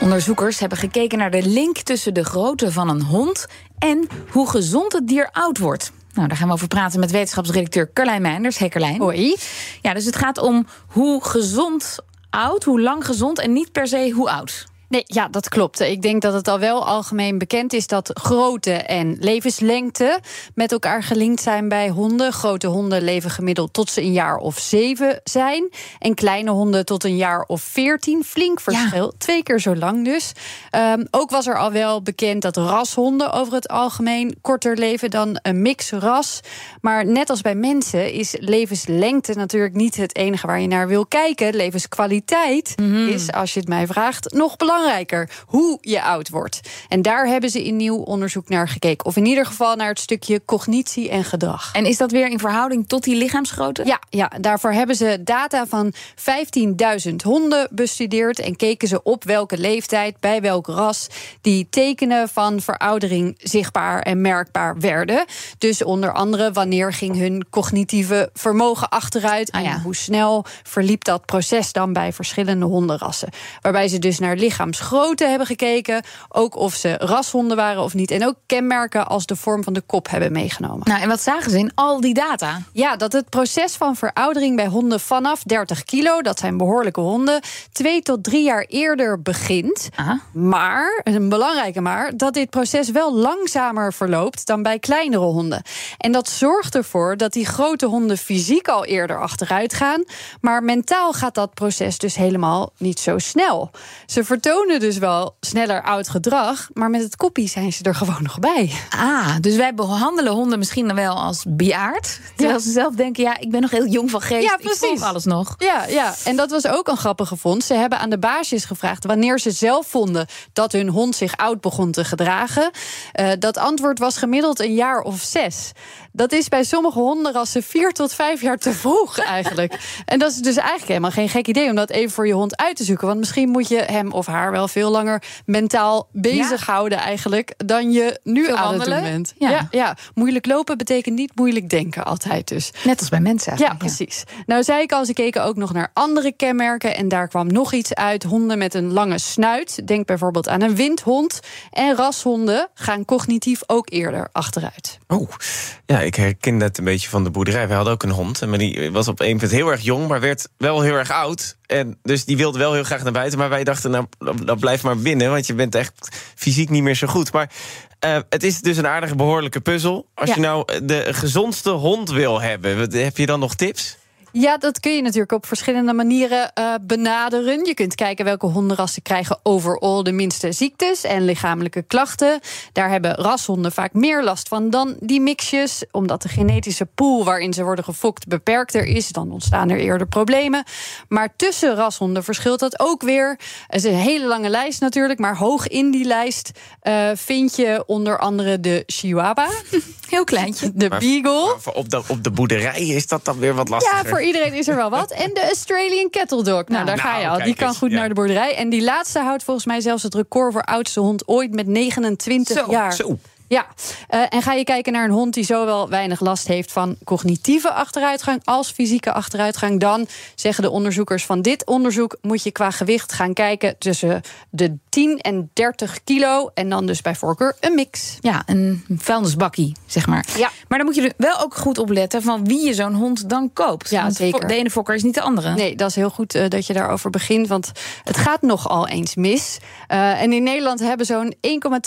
Onderzoekers hebben gekeken naar de link tussen de grootte van een hond en hoe gezond het dier oud wordt. Nou, daar gaan we over praten met wetenschapsredacteur Carlijn Meinders. Hey Carlijn. Hoi. Ja, dus het gaat om hoe gezond oud, hoe lang gezond en niet per se hoe oud. Nee, ja, dat klopt. Ik denk dat het al wel algemeen bekend is dat grootte en levenslengte met elkaar gelinkt zijn bij honden. Grote honden leven gemiddeld tot ze een jaar of zeven zijn. En kleine honden tot een jaar of veertien. Flink verschil. Twee keer zo lang dus. Um, ook was er al wel bekend dat rashonden over het algemeen korter leven dan een mixras. Maar net als bij mensen is levenslengte natuurlijk niet het enige waar je naar wil kijken. Levenskwaliteit mm -hmm. is, als je het mij vraagt, nog belangrijker belangrijker hoe je oud wordt. En daar hebben ze in nieuw onderzoek naar gekeken. Of in ieder geval naar het stukje cognitie en gedrag. En is dat weer in verhouding tot die lichaamsgrootte? Ja, ja daarvoor hebben ze data van 15.000 honden bestudeerd. En keken ze op welke leeftijd, bij welk ras, die tekenen van veroudering zichtbaar en merkbaar werden. Dus onder andere wanneer ging hun cognitieve vermogen achteruit. Ah, ja. En hoe snel verliep dat proces dan bij verschillende hondenrassen. Waarbij ze dus naar lichaam lichaamsgrootte hebben gekeken. Ook of ze rashonden waren of niet. En ook kenmerken als de vorm van de kop hebben meegenomen. Nou, en wat zagen ze in al die data? Ja, dat het proces van veroudering bij honden vanaf 30 kilo, dat zijn behoorlijke honden, twee tot drie jaar eerder begint. Aha. Maar, een belangrijke maar, dat dit proces wel langzamer verloopt dan bij kleinere honden. En dat zorgt ervoor dat die grote honden fysiek al eerder achteruit gaan. Maar mentaal gaat dat proces dus helemaal niet zo snel. Ze vertonen dus wel sneller oud gedrag, maar met het koppie zijn ze er gewoon nog bij. Ah, dus wij behandelen honden misschien dan wel als bejaard. Terwijl ja. ze zelf denken, ja, ik ben nog heel jong van geest. Ja, precies. Ik alles nog. Ja, ja, en dat was ook een grappige vond. Ze hebben aan de baasjes gevraagd wanneer ze zelf vonden dat hun hond zich oud begon te gedragen. Uh, dat antwoord was gemiddeld een jaar of zes. Dat is bij sommige hondenrassen vier tot vijf jaar te vroeg eigenlijk. en dat is dus eigenlijk helemaal geen gek idee om dat even voor je hond uit te zoeken. Want misschien moet je hem of haar wel veel langer mentaal bezighouden ja. eigenlijk dan je nu aan het doen bent. Ja. ja. Ja, moeilijk lopen betekent niet moeilijk denken altijd dus. Net als bij mensen. Ja, precies. Nou zei ik al, ze keken ook nog naar andere kenmerken en daar kwam nog iets uit. Honden met een lange snuit, denk bijvoorbeeld aan een windhond. En rashonden gaan cognitief ook eerder achteruit. Oh, ja, ik herken dat een beetje van de boerderij. We hadden ook een hond, maar die was op een punt heel erg jong, maar werd wel heel erg oud. En dus die wilde wel heel graag naar buiten. Maar wij dachten, nou, dan blijf maar binnen. Want je bent echt fysiek niet meer zo goed. Maar uh, het is dus een aardige behoorlijke puzzel. Als ja. je nou de gezondste hond wil hebben, heb je dan nog tips? Ja, dat kun je natuurlijk op verschillende manieren uh, benaderen. Je kunt kijken welke hondenrassen krijgen overal de minste ziektes en lichamelijke klachten. Daar hebben rashonden vaak meer last van dan die mixjes. Omdat de genetische pool waarin ze worden gefokt beperkter is, dan ontstaan er eerder problemen. Maar tussen rashonden verschilt dat ook weer. Het is een hele lange lijst natuurlijk, maar hoog in die lijst uh, vind je onder andere de Chihuahua. Heel kleintje. De maar, Beagle. Maar op, de, op de boerderij is dat dan weer wat lastiger. Ja, voor iedereen is er wel wat. En de Australian Kettle Dog. Nou, nou daar nou, ga je al. Die kan goed ja. naar de boerderij. En die laatste houdt volgens mij zelfs het record voor oudste hond ooit met 29 zo, jaar. Zo. Ja, uh, en ga je kijken naar een hond die zowel weinig last heeft van cognitieve achteruitgang als fysieke achteruitgang, dan zeggen de onderzoekers van dit onderzoek moet je qua gewicht gaan kijken tussen de 10 en 30 kilo en dan dus bij voorkeur een mix. Ja, een vuilnisbakkie, zeg maar. Ja. Maar dan moet je er wel ook goed op letten van wie je zo'n hond dan koopt. Ja, want zeker. De ene fokker is niet de andere. Nee, dat is heel goed uh, dat je daarover begint, want het gaat nogal eens mis. Uh, en in Nederland hebben zo'n 1,2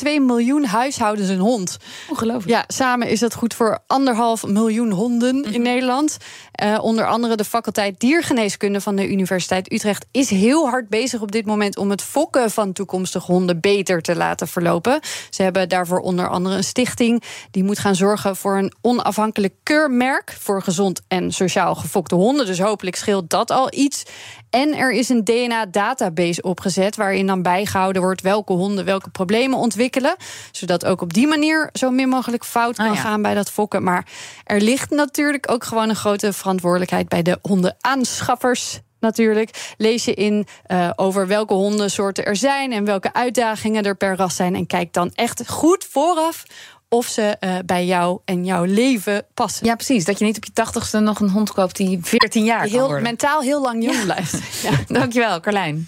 miljoen huishoudens een hond hond. Ongelooflijk. Ja, samen is dat goed voor anderhalf miljoen honden Mhm. in Nederland. Eh, onder andere de faculteit Diergeneeskunde van de Universiteit Utrecht is heel hard bezig op dit moment om het fokken van toekomstige honden beter te laten verlopen. Ze hebben daarvoor onder andere een stichting die moet gaan zorgen voor een onafhankelijk keurmerk voor gezond en sociaal gefokte honden. Dus hopelijk scheelt dat al iets. En er is een DNA-database opgezet waarin dan bijgehouden wordt welke honden welke problemen ontwikkelen. Zodat ook op die manier zo min mogelijk fout kan Ah, ja. gaan bij dat fokken. Maar er ligt natuurlijk ook gewoon een grote verantwoordelijkheid bij de hondenanschaffers. Natuurlijk lees je in eh, over welke hondensoorten er zijn en welke uitdagingen er per ras zijn. En kijk dan echt goed vooraf of ze eh, bij jou en jouw leven passen. Ja, precies. Dat je niet op je tachtigste nog een hond koopt die 14 jaar kan heel, worden. mentaal heel lang jong blijft. Ja. Dankjewel, Carlijn.